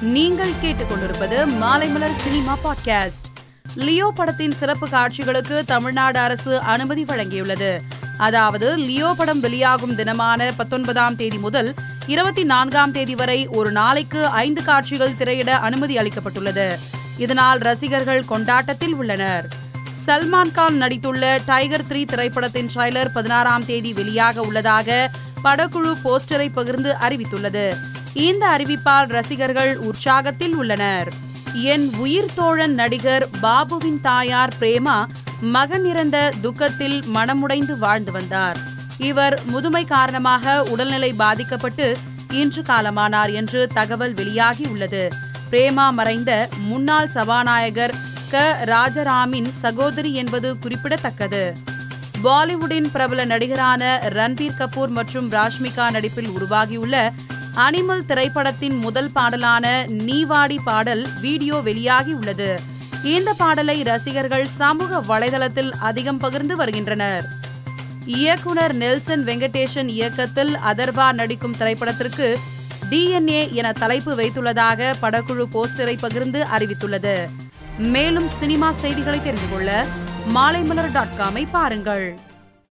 நீங்கள் கேட்டுக்கொண்டிருப்பது Maalaimalar cinema podcast. Leo படத்தின் சிறப்பு காட்சிகளுக்கு தமிழ்நாடு அரசு அனுமதி வழங்கியுள்ளது. அதாவது லியோ படம் வெளியாகும் தினமான பத்தொன்பதாம் தேதி முதல் இருபத்தி நான்காம் தேதி வரை ஒரு நாளைக்கு ஐந்து காட்சிகள் திரையிட அனுமதி அளிக்கப்பட்டுள்ளது. இதனால் ரசிகர்கள் கொண்டாட்டத்தில் உள்ளனர். சல்மான் கான் நடித்துள்ள டைகர் த்ரீ திரைப்படத்தின் ட்ரைலர் பதினாறாம் தேதி வெளியாக உள்ளதாக படக்குழு போஸ்டரை பகிர்ந்து அறிவித்துள்ளது. இந்த அறிவிப்பால் ரசிகர்கள் உற்சாகத்தில் உள்ளனர். என் உயிர் தோழன் நடிகர் பாபுவின் தாயார் பிரேமா மகன் இறந்த துக்கத்தில் மனமுடைந்து வாழ்ந்து வந்தார். இவர் முதுமை காரணமாக உடல்நிலை பாதிக்கப்பட்டு இன்று காலமானார் என்று தகவல் வெளியாகி உள்ளது. பிரேமா மறைந்த முன்னாள் சபாநாயகர் க. ராஜராமின் சகோதரி என்பது குறிப்பிடத்தக்கது. பாலிவுட்டின் பிரபல நடிகரான ரன்பீர் கபூர் மற்றும் ராஷ்மிகா நடிப்பில் உருவாகியுள்ள அனிமல் திரைப்படத்தின் முதல் பாடலான நீவாடி பாடல் வீடியோ வெளியாகி உள்ளது. இந்த பாடலை ரசிகர்கள் சமூக வலைதளத்தில் அதிகம் பகிர்ந்து வருகின்றனர். இயக்குனர் நெல்சன் வெங்கடேஷன் இயக்கத்தில் அதர்வா நடிக்கும் திரைப்படத்திற்கு டிஎன்ஏ என தலைப்பு வைத்துள்ளதாக படக்குழு போஸ்டரை பகிர்ந்து அறிவித்துள்ளது. மேலும் சினிமா செய்திகளை தெரிந்து கொள்ள மாலைமலர் டாட் காமை பாருங்கள்.